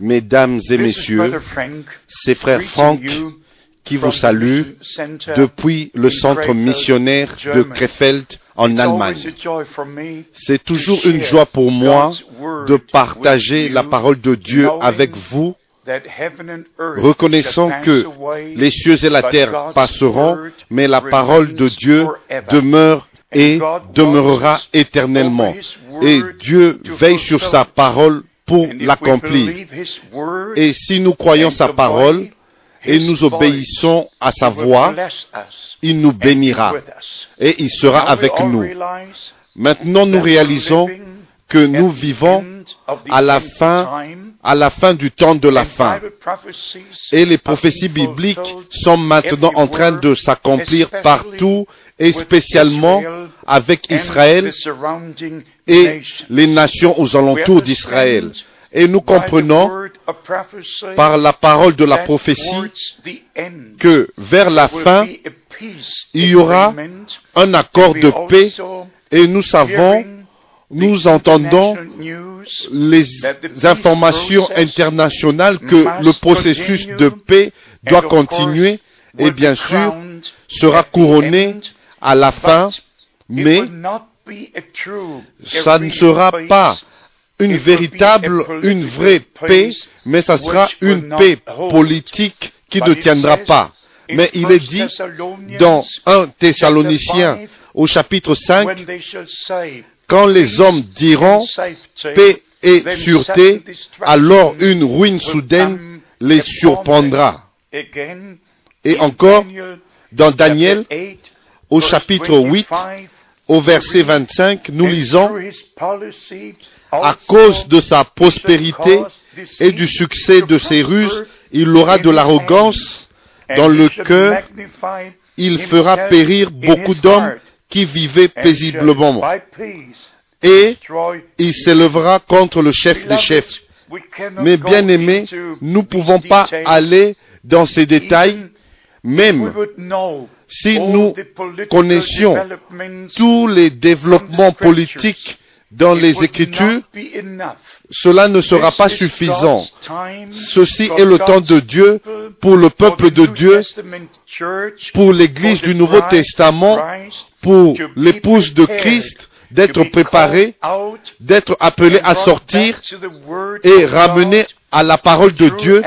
Mesdames et messieurs, c'est frère Frank qui vous salue depuis le centre missionnaire de Krefeld en Allemagne. C'est toujours une joie pour moi de partager la parole de Dieu avec vous, reconnaissant que les cieux et la terre passeront, mais la parole de Dieu demeure et demeurera éternellement. Et Dieu veille sur sa parole pour l'accomplir. Et si nous croyons sa parole et nous obéissons à sa voix, il nous bénira et il sera avec nous. Maintenant, nous réalisons que nous vivons à la fin, à la fin du temps de la fin. Et les prophéties bibliques sont maintenant en train de s'accomplir partout et spécialement avec Israël et les nations aux alentours d'Israël. Et nous comprenons par la parole de la prophétie que vers la fin, il y aura un accord de paix. et nous savons, nous entendons les informations internationales que le processus de paix doit continuer. et bien sûr sera couronné à la fin, mais ça ne sera pas une véritable, une vraie paix, mais ça sera une paix politique qui ne tiendra pas. Mais il est dit dans 1 Thessaloniciens au chapitre 5, quand les hommes diront paix et sûreté, alors une ruine soudaine les surprendra. Et encore, dans Daniel, au chapitre 8, au verset 25, nous lisons, à cause de sa prospérité et du succès de ses ruses, il aura de l'arrogance dans le cœur, il fera périr beaucoup d'hommes qui vivaient paisiblement. Et il s'élèvera contre le chef des chefs. Mais bien aimés, nous ne pouvons pas aller dans ces détails, même si nous connaissions tous les développements politiques dans les Écritures, cela ne sera pas suffisant. Ceci est le temps de Dieu pour le peuple de Dieu, pour l'Église du Nouveau Testament, pour l'épouse de Christ, d'être préparée, d'être appelée à sortir et ramener à la parole de Dieu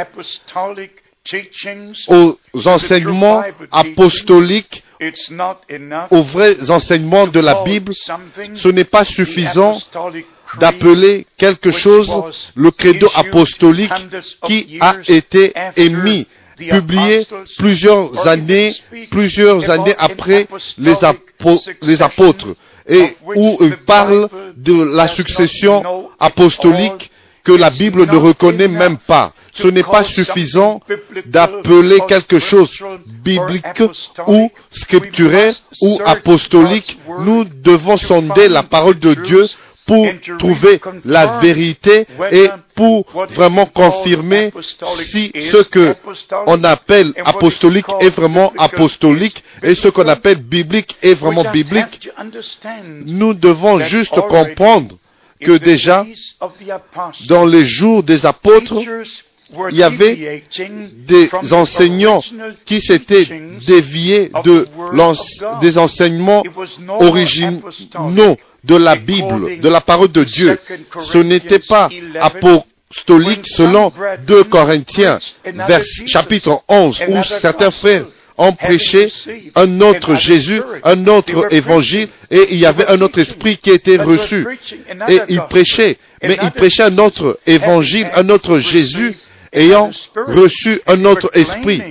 aux enseignements apostoliques, aux vrais enseignements de la Bible, ce n'est pas suffisant d'appeler quelque chose le credo apostolique qui a été émis, publié plusieurs années, plusieurs années après les, les apôtres, et où il parle de la succession apostolique que la Bible ne reconnaît même pas. Ce n'est pas suffisant d'appeler quelque chose biblique ou scripturaire ou apostolique. Nous devons sonder la parole de Dieu pour trouver la vérité et pour vraiment confirmer si ce que on appelle apostolique est vraiment apostolique et ce qu'on appelle biblique est vraiment biblique. Nous devons juste comprendre que déjà, dans les jours des apôtres, il y avait des enseignants qui s'étaient déviés de des enseignements originaux de la Bible, de la parole de Dieu. Ce n'était pas apostolique selon 2 Corinthiens, vers, chapitre 11, où certains frères ont un autre Jésus, un autre évangile, et il y avait un autre esprit qui était reçu. Et ils prêchaient, mais ils prêchaient un autre évangile, un autre Jésus, ayant reçu un autre esprit.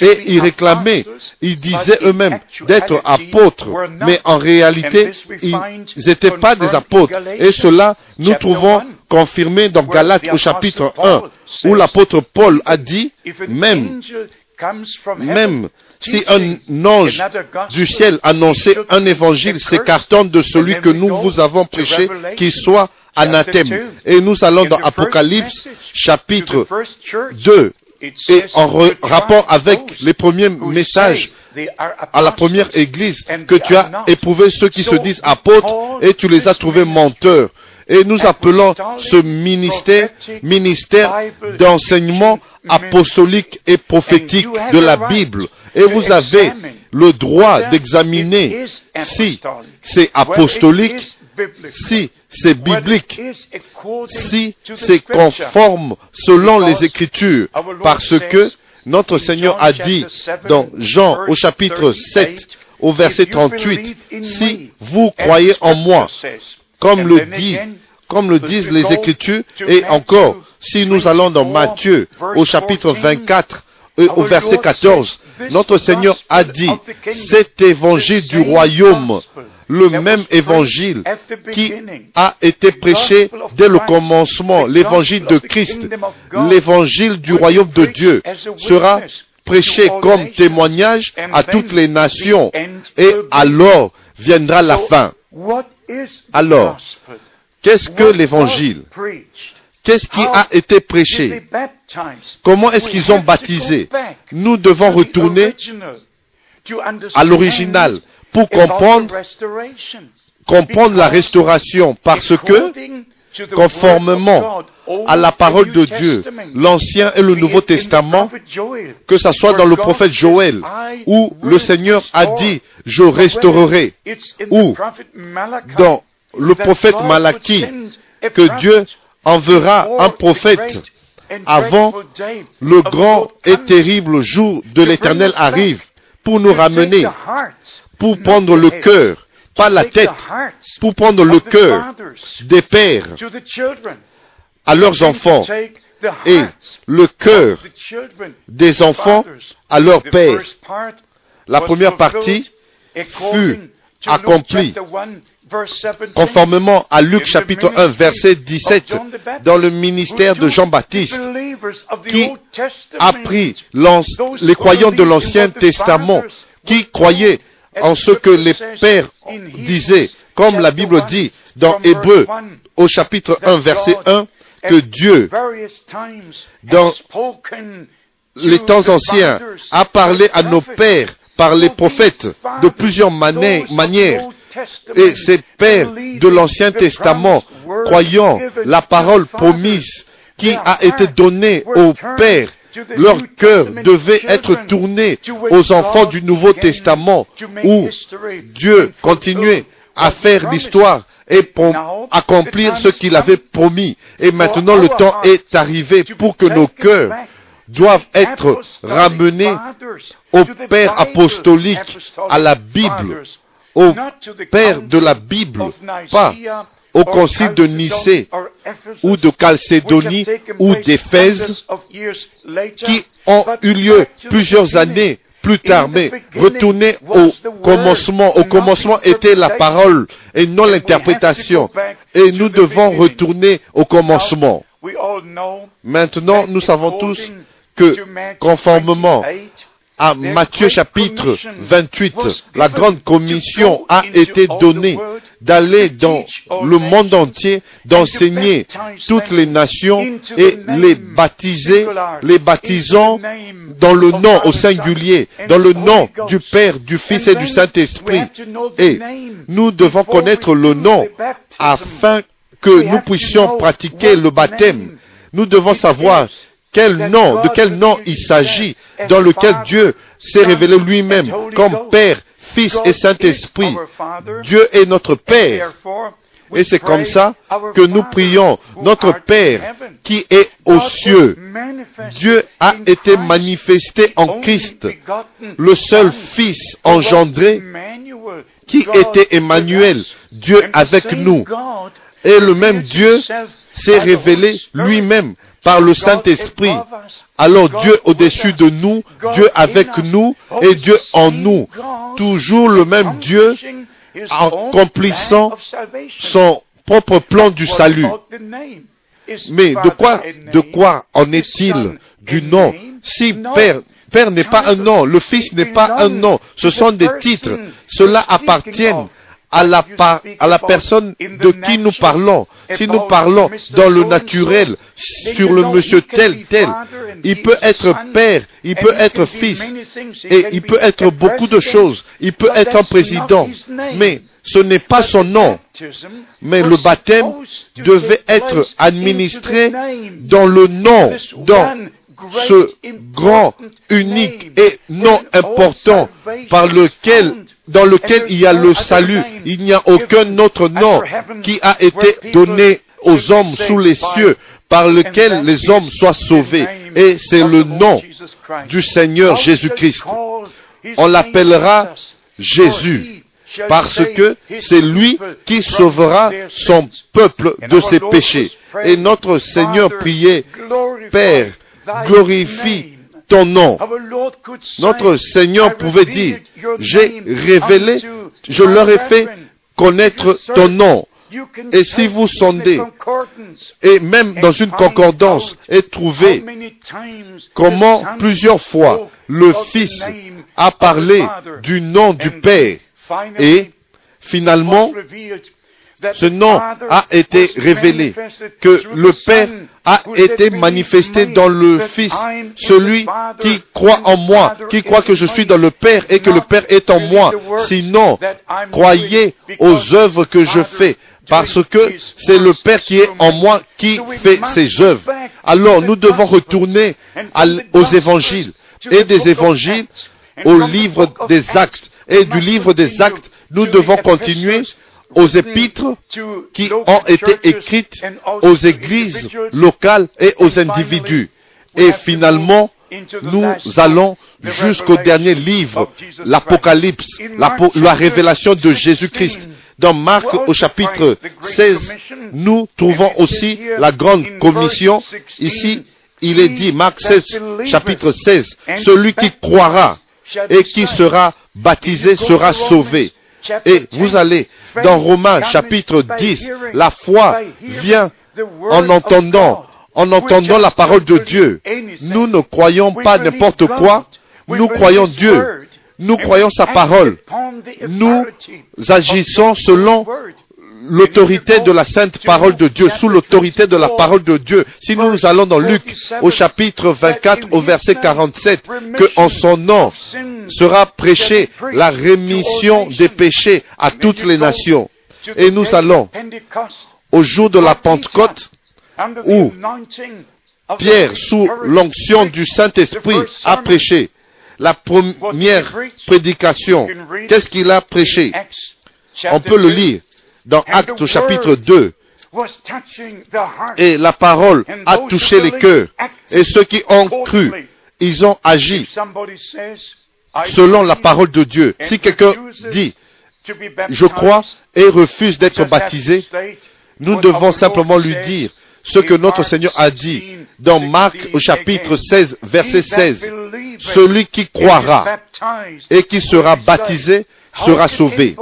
Et ils réclamaient, ils disaient eux-mêmes d'être apôtres, mais en réalité, ils n'étaient pas des apôtres. Et cela, nous trouvons confirmé dans Galates au chapitre 1, où l'apôtre Paul a dit, même, même si un ange du ciel annonçait un évangile s'écartant de celui que nous vous avons prêché, qu'il soit anathème. Et nous allons dans Apocalypse chapitre 2 et en rapport avec les premiers messages à la première église que tu as éprouvé ceux qui se disent apôtres et tu les as trouvés menteurs. Et nous appelons ce ministère ministère d'enseignement apostolique et prophétique de la Bible. Et vous avez le droit d'examiner si c'est apostolique, si c'est biblique, si c'est conforme selon les Écritures, parce que notre Seigneur a dit dans Jean au chapitre 7, au verset 38, si vous croyez en moi, comme le dit, comme le disent les Écritures, et encore, si nous allons dans Matthieu au chapitre 24, et au verset 14, notre Seigneur a dit, cet évangile du royaume, le même évangile qui a été prêché dès le commencement, l'évangile de Christ, l'évangile du royaume de Dieu, sera prêché comme témoignage à toutes les nations et alors viendra la fin. Alors, qu'est-ce que l'évangile? Qu'est-ce qui a été prêché? Comment est-ce qu'ils ont baptisé? Nous devons retourner à l'original pour comprendre, comprendre la restauration parce que conformément à la parole de Dieu, l'Ancien et le Nouveau Testament, que ce soit dans le prophète Joël, où le Seigneur a dit, je restaurerai, ou dans le prophète Malachi, que Dieu enverra un prophète avant le grand et terrible jour de l'éternel arrive pour nous ramener, pour prendre le cœur, pas la tête, pour prendre le cœur des pères à leurs enfants et le cœur des enfants à leurs pères. La première partie fut accomplie conformément à Luc chapitre 1 verset 17 dans le ministère de Jean-Baptiste qui a pris les croyants de l'Ancien Testament qui croyaient en ce que les pères disaient, comme la Bible dit dans Hébreu au chapitre 1 verset 1, que Dieu, dans les temps anciens, a parlé à nos pères par les prophètes de plusieurs manières. Et ces pères de l'Ancien Testament, croyant la parole promise qui a été donnée aux pères, leur cœur devait être tourné aux enfants du Nouveau Testament où Dieu continuait à faire l'histoire et pour accomplir ce qu'il avait promis. Et maintenant le temps est arrivé pour que nos cœurs doivent être ramenés au Père apostolique, à la Bible, au Père de la Bible, pas au concile de Nicée ou de Chalcédonie ou d'Éphèse qui ont eu lieu plusieurs années plus tard, mais retourner au commencement. Au commencement était la parole et non l'interprétation. Et nous devons retourner au commencement. Maintenant, nous savons tous que conformément à Matthieu chapitre 28, la grande commission a été donnée d'aller dans le monde entier, d'enseigner toutes les nations et les baptiser, les baptisant dans le nom au singulier, dans le nom du Père, du Fils et du Saint-Esprit. Et nous devons connaître le nom afin que nous puissions pratiquer le baptême. Nous devons savoir quel nom, de quel nom il s'agit, dans lequel Dieu s'est révélé lui-même comme Père, Fils et Saint-Esprit. Dieu est notre Père. Et c'est comme ça que nous prions notre Père qui est aux cieux. Dieu a été manifesté en Christ, le seul Fils engendré qui était Emmanuel, Dieu avec nous. Et le même Dieu s'est révélé lui-même par le Saint-Esprit. Alors Dieu au-dessus de nous, Dieu avec nous et Dieu en nous. Toujours le même Dieu accomplissant son propre plan du salut. Mais de quoi, en est-il du nom? Si Père, Père n'est pas un nom, le Fils n'est pas un nom, ce sont des titres. Cela appartient à la, à la personne de qui nous parlons. Si nous parlons dans le naturel, sur le monsieur tel, tel, il peut être père, il peut être fils, et il peut être beaucoup de choses. Il peut être un président. Mais ce n'est pas son nom, mais le baptême devait être administré dans le nom, dans ce grand, unique et non important par lequel, dans lequel il y a le salut. Il n'y a aucun autre nom qui a été donné aux hommes sous les cieux par lequel les hommes soient sauvés. Et c'est le nom du Seigneur Jésus-Christ. On l'appellera Jésus parce que c'est lui qui sauvera son peuple de ses péchés. Et notre Seigneur priait, Père, glorifie ton nom. Notre Seigneur pouvait dire, j'ai révélé, je leur ai fait connaître ton nom. Et si vous sondez, et même dans une concordance, et trouvez comment plusieurs fois le Fils a parlé du nom du Père, et finalement, ce nom a été révélé, que le Père a été manifesté dans le Fils, celui qui croit en moi, qui croit que je suis dans le Père et que le Père est en moi. Sinon, croyez aux œuvres que je fais, parce que c'est le Père qui est en moi qui fait ses œuvres. Alors nous devons retourner aux évangiles et des évangiles au livre des actes. Et du livre des actes, nous devons continuer aux épîtres qui ont été écrites aux églises locales et aux individus. Et finalement, nous allons jusqu'au dernier livre, l'Apocalypse, la, révélation de Jésus-Christ. Dans Marc au chapitre 16, nous trouvons aussi la grande commission. Ici, il est dit, Marc 16, chapitre 16, celui qui croira et qui sera baptisé sera sauvé. Et vous allez dans Romains chapitre 10, la foi vient en entendant, en entendant la parole de Dieu. Nous ne croyons pas n'importe quoi, nous croyons Dieu. Nous croyons sa parole. Nous agissons selon l'autorité de la sainte parole de Dieu, sous l'autorité de la parole de Dieu. Si nous, allons dans Luc au chapitre 24 au verset 47, que en son nom sera prêchée la rémission des péchés à toutes les nations. Et nous allons au jour de la Pentecôte où Pierre, sous l'onction du Saint-Esprit, a prêché la première prédication. Qu'est-ce qu'il a prêché? On peut le lire dans Actes au chapitre 2. Et la parole a touché les cœurs. Et ceux qui ont cru, ils ont agi selon la parole de Dieu. Si quelqu'un dit, je crois et refuse d'être baptisé, nous devons simplement lui dire ce que notre Seigneur a dit dans Marc au chapitre 16, verset 16. Celui qui croira et qui sera baptisé sera sauvé.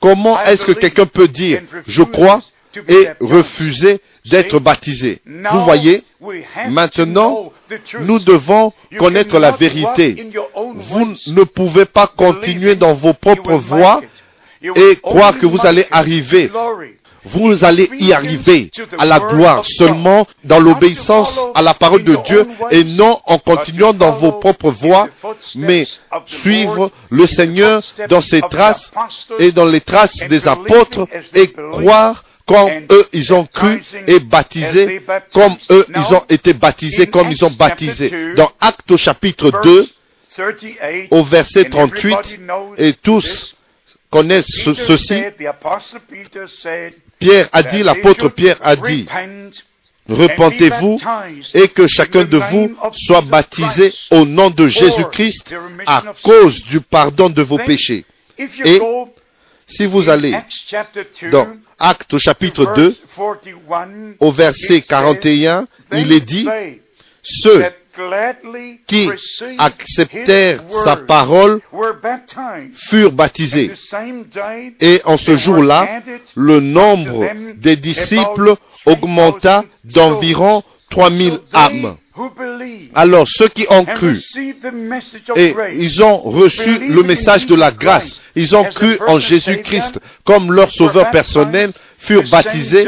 Comment est-ce que quelqu'un peut dire je crois et refuser d'être baptisé? Vous voyez, maintenant, nous devons connaître la vérité. Vous ne pouvez pas continuer dans vos propres voies et croire que vous allez arriver vous allez y arriver à la gloire seulement dans l'obéissance à la parole de Dieu et non en continuant dans vos propres voies, mais suivre le Seigneur dans ses traces et dans les traces des apôtres et croire comme eux ils ont cru et baptisé, comme eux ils ont été baptisés, comme ils ont baptisé. Dans Actes au chapitre 2, au verset 38, et tous connaissent ceci, Pierre a dit, l'apôtre Pierre a dit, repentez-vous et que chacun de vous soit baptisé au nom de Jésus-Christ à cause du pardon de vos péchés. Et si vous allez dans Actes chapitre 2, au verset 41, il est dit, ceux qui acceptèrent sa parole furent baptisés. Et en ce jour-là, le nombre des disciples augmenta d'environ 3000 âmes. Alors ceux qui ont cru et ils ont reçu le message de la grâce, ils ont cru en Jésus-Christ comme leur sauveur personnel, furent baptisés.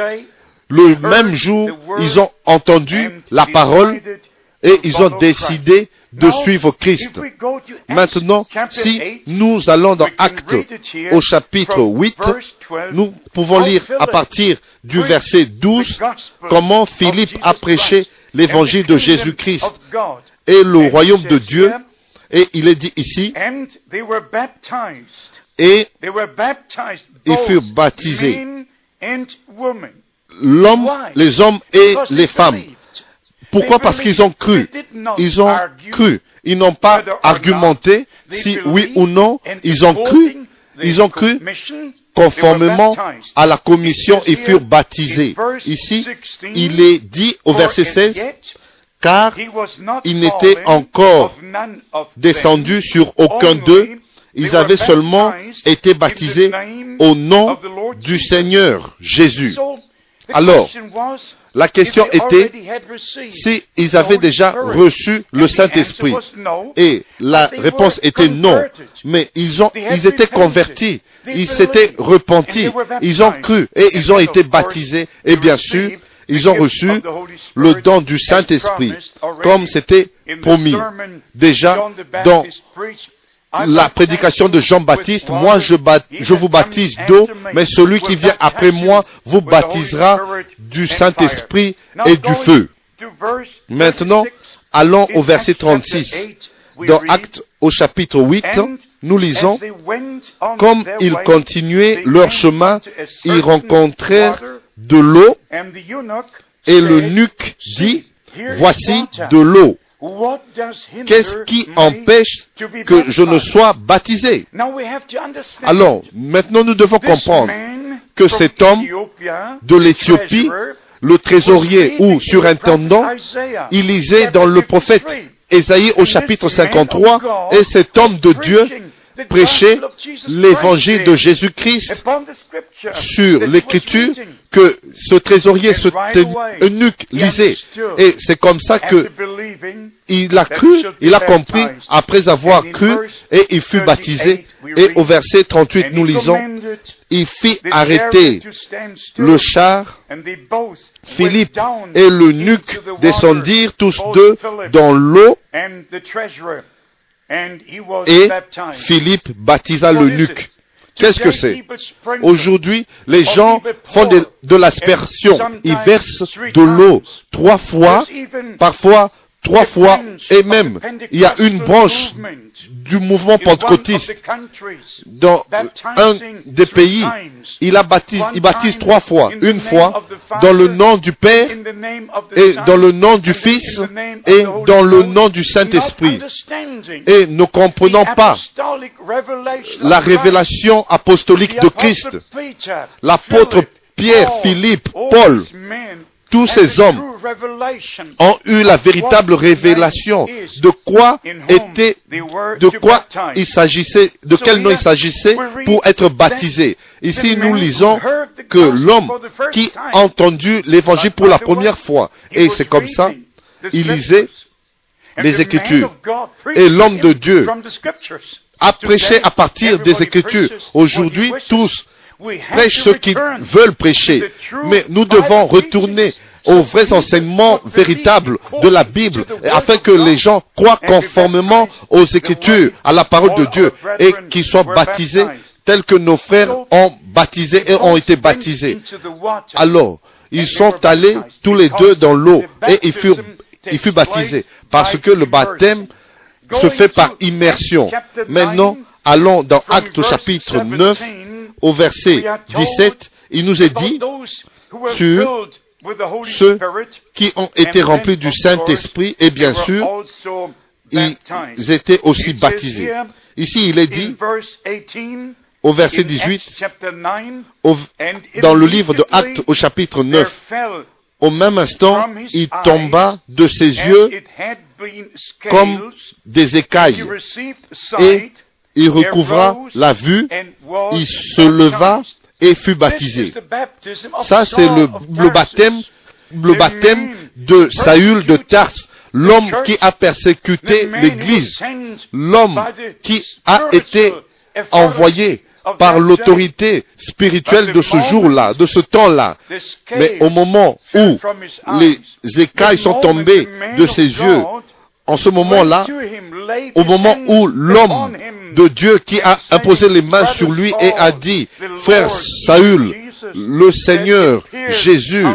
Le même jour, ils ont entendu la parole et ils ont décidé de suivre Christ. Maintenant, si nous allons dans Actes au chapitre 8, nous pouvons lire à partir du verset 12 comment Philippe a prêché l'évangile de Jésus-Christ et le royaume de Dieu. Et il est dit ici, et ils furent baptisés, l'homme, les hommes et les femmes. Pourquoi? Parce qu'ils ont cru. Ils ont cru. Ils n'ont pas argumenté si oui ou non. Ils ont cru. Ils ont cru conformément à la commission et furent baptisés. Ici, il est dit au verset 16, car il n'était encore descendu sur aucun d'eux, ils avaient seulement été baptisés au nom du Seigneur Jésus. Alors, la question était s'ils avaient déjà reçu le Saint-Esprit. Et la réponse était non. Mais ils ont, ils étaient convertis. Ils s'étaient repentis. Ils ont cru et ils ont été baptisés. Et bien sûr, ils ont reçu le don du Saint-Esprit, comme c'était promis. Déjà, dans la prédication de Jean-Baptiste, moi je, vous baptise d'eau, mais celui qui vient après moi vous baptisera du Saint-Esprit et du feu. Maintenant, allons au verset 36. Dans Actes au chapitre 8, nous lisons, comme ils continuaient leur chemin, ils rencontrèrent de l'eau, et le nuque dit, voici de l'eau. Qu'est-ce qui empêche que je ne sois baptisé? Alors, maintenant nous devons comprendre que cet homme de l'Éthiopie, le trésorier ou surintendant, il lisait dans le prophète Ésaïe au chapitre 53, et cet homme de Dieu prêchait l'évangile de Jésus-Christ sur l'écriture que ce trésorier, ce eunuque lisait. Et c'est comme ça que il a cru, il a compris après avoir cru et il fut baptisé. Et au verset 38, nous lisons, il fit arrêter le char. Philippe et l'eunuque descendirent tous deux dans l'eau et Philippe baptisa l'eunuque. Qu'est-ce que c'est? Aujourd'hui, les gens font de, l'aspersion. Ils versent de l'eau trois fois, parfois trois fois, et même il y a une branche du mouvement pentecôtiste dans un des pays. Il, a baptise, il baptise trois fois. Une fois dans le nom du Père et dans le nom du Fils et dans le nom du Saint-Esprit. Et ne comprenons pas la révélation apostolique de Christ. L'apôtre Pierre, Philippe, Paul, tous ces hommes ont eu la véritable révélation de quoi était, de quoi il s'agissait, de quel nom il s'agissait pour être baptisé. Ici, nous lisons que l'homme qui a entendu l'évangile pour la première fois, et c'est comme ça, il lisait les Écritures. Et l'homme de Dieu a prêché à partir des Écritures. Aujourd'hui, tous prêchent ce qu'ils veulent prêcher. Mais nous devons retourner aux vrais enseignements véritables de la Bible, afin que les gens croient conformément aux Écritures, à la parole de Dieu, et qu'ils soient baptisés tels que nos frères ont baptisé et ont été baptisés. Alors, ils sont allés tous les deux dans l'eau et ils furent, ils furent baptisés, parce que le baptême se fait par immersion. Maintenant, allons dans Actes chapitre 9, au verset 17, il nous est dit sur ceux qui ont été remplis du Saint-Esprit et bien sûr, ils étaient aussi baptisés. Ici, il est dit au verset 18, dans le livre de Actes au chapitre 9, au même instant, il tomba de ses yeux comme des écailles. et il recouvra la vue, il se leva et fut baptisé. Ça, c'est le, le, baptême, le baptême de Saül de Tars, l'homme qui a persécuté l'Église, l'homme qui a été envoyé par l'autorité spirituelle de ce jour-là, de ce temps-là. Mais au moment où les écailles sont tombées de ses yeux en ce moment-là, au moment où l'homme de Dieu qui a imposé les mains sur lui et a dit, frère Saül, le Seigneur Jésus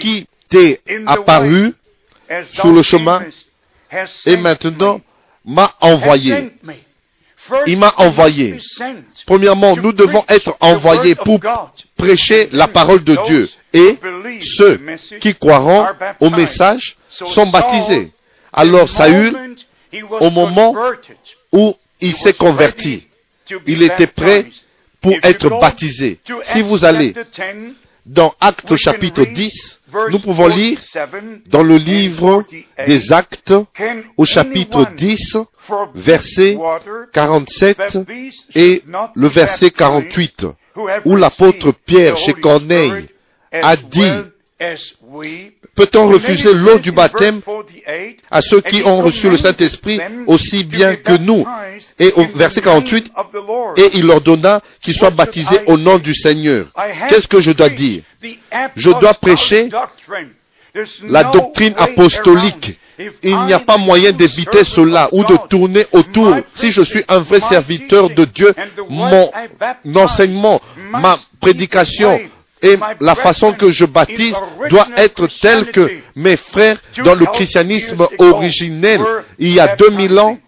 qui t'est apparu sur le chemin et maintenant m'a envoyé. Il m'a envoyé. Premièrement, nous devons être envoyés pour prêcher la parole de Dieu. Et ceux qui croiront au message sont baptisés. Alors Saül, au moment où il s'est converti, il était prêt pour être baptisé. Si vous allez dans Actes chapitre 10, nous pouvons lire dans le livre des Actes au chapitre 10, verset 47 et le verset 48, où l'apôtre Pierre chez Corneille a dit Peut-on refuser l'eau du baptême à ceux qui ont reçu le Saint-Esprit aussi bien que nous? Et au verset 48, et il leur donna qu'ils soient baptisés au nom du Seigneur. Qu'est-ce que je dois dire? Je dois prêcher la doctrine apostolique. Il n'y a pas moyen d'éviter cela ou de tourner autour. Si je suis un vrai serviteur de Dieu, mon enseignement, ma prédication, et la façon que je baptise doit être telle que mes frères dans le christianisme originel, il y a 2000 ans,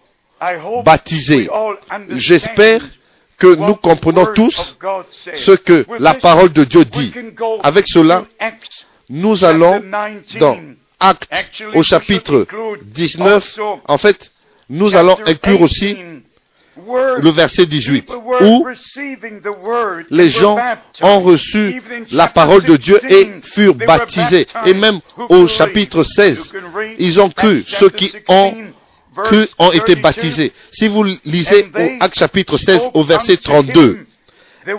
baptisés. J'espère que nous comprenons tous ce que la parole de Dieu dit. Avec cela, nous allons dans Actes au chapitre 19. En fait, nous allons inclure aussi le verset 18, où les gens ont reçu la parole de Dieu et furent baptisés. Et même au chapitre 16, ils ont cru, ceux qui ont cru ont été baptisés. Si vous lisez au Acte chapitre 16 au verset 32,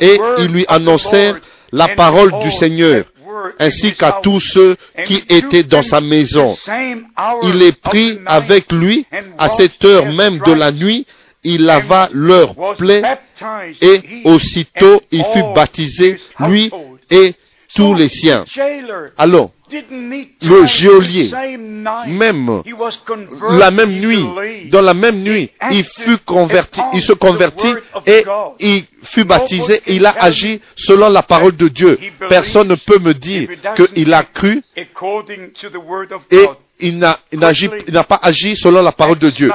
et ils lui annoncèrent la parole du Seigneur, ainsi qu'à tous ceux qui étaient dans sa maison. Il est pris avec lui à cette heure même de la nuit il lava leur plaie et aussitôt il fut baptisé, lui et tous les siens. Alors, le geôlier, même la même nuit, dans la même nuit, il fut converti, il se convertit et il fut baptisé, il a agi selon la parole de Dieu. Personne ne peut me dire qu'il a cru et il n'a pas agi selon la parole de Dieu.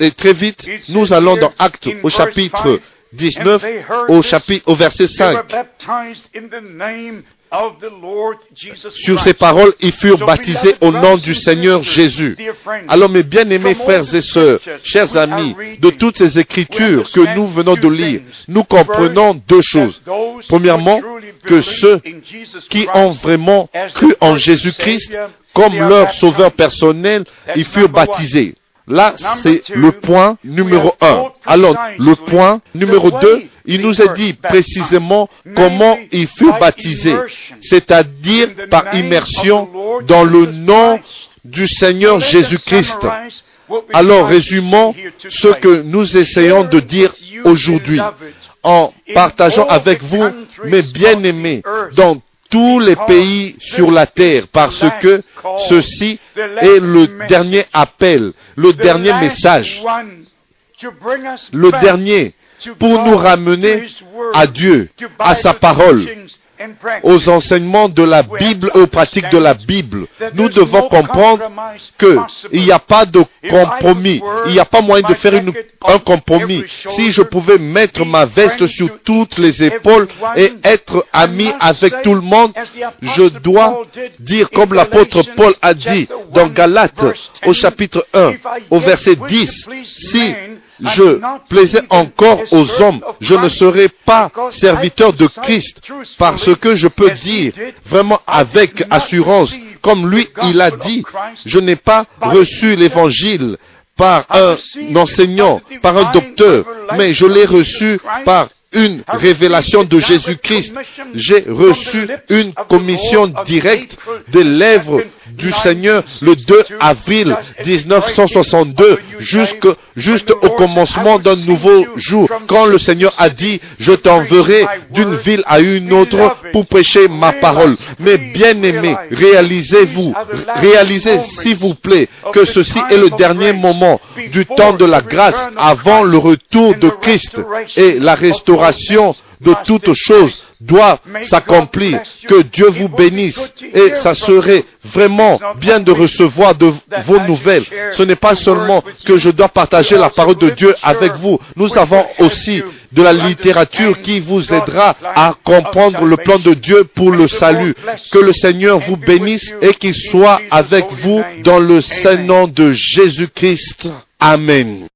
Et très vite, nous allons dans Actes au chapitre 19, au chapitre, au verset 5. Sur ces paroles, ils furent baptisés au nom du Seigneur Jésus. Alors mes bien-aimés frères et sœurs, chers amis, de toutes ces écritures que nous venons de lire, nous comprenons deux choses. Premièrement, que ceux qui ont vraiment cru en Jésus-Christ comme leur sauveur personnel, ils furent baptisés. Là, c'est le point numéro un. Alors, le point numéro deux, il nous est dit précisément comment ils furent baptisés, c'est-à-dire par immersion dans le nom du Seigneur Jésus-Christ. Alors, résumons ce que nous essayons de dire aujourd'hui en partageant avec vous, mes bien-aimés, dans tous les pays sur la terre parce que ceci est le dernier appel, le dernier message, le dernier pour nous ramener à Dieu, à sa parole, aux enseignements de la Bible et aux pratiques de la Bible. Nous devons comprendre qu'il n'y a pas de compromis. Il n'y a pas moyen de faire un compromis. Si je pouvais mettre ma veste sur toutes les épaules et être ami avec tout le monde, je dois dire comme l'apôtre Paul a dit dans Galates au chapitre 1 au verset 10, si je plaisais encore aux hommes, je ne serais pas serviteur de Christ parce que je peux dire vraiment avec assurance, comme lui il a dit, je n'ai pas reçu l'évangile par un enseignant, par un docteur, mais je l'ai reçu par une révélation de Jésus-Christ. J'ai reçu une commission directe des lèvres du Seigneur le 2 avril 1962, jusque, juste au commencement d'un nouveau jour, quand le Seigneur a dit, je t'enverrai d'une ville à une autre pour prêcher ma parole. Mais bien aimé, réalisez-vous, réalisez s'il vous plaît que ceci est le dernier moment du temps de la grâce avant le retour de Christ et la restauration de toutes choses doit s'accomplir. Que Dieu vous bénisse. Et ça serait vraiment bien de recevoir de vos nouvelles. Ce n'est pas seulement que je dois partager la parole de Dieu avec vous. Nous avons aussi de la littérature qui vous aidera à comprendre le plan de Dieu pour le salut. Que le Seigneur vous bénisse et qu'il soit avec vous dans le saint nom de Jésus-Christ. Amen.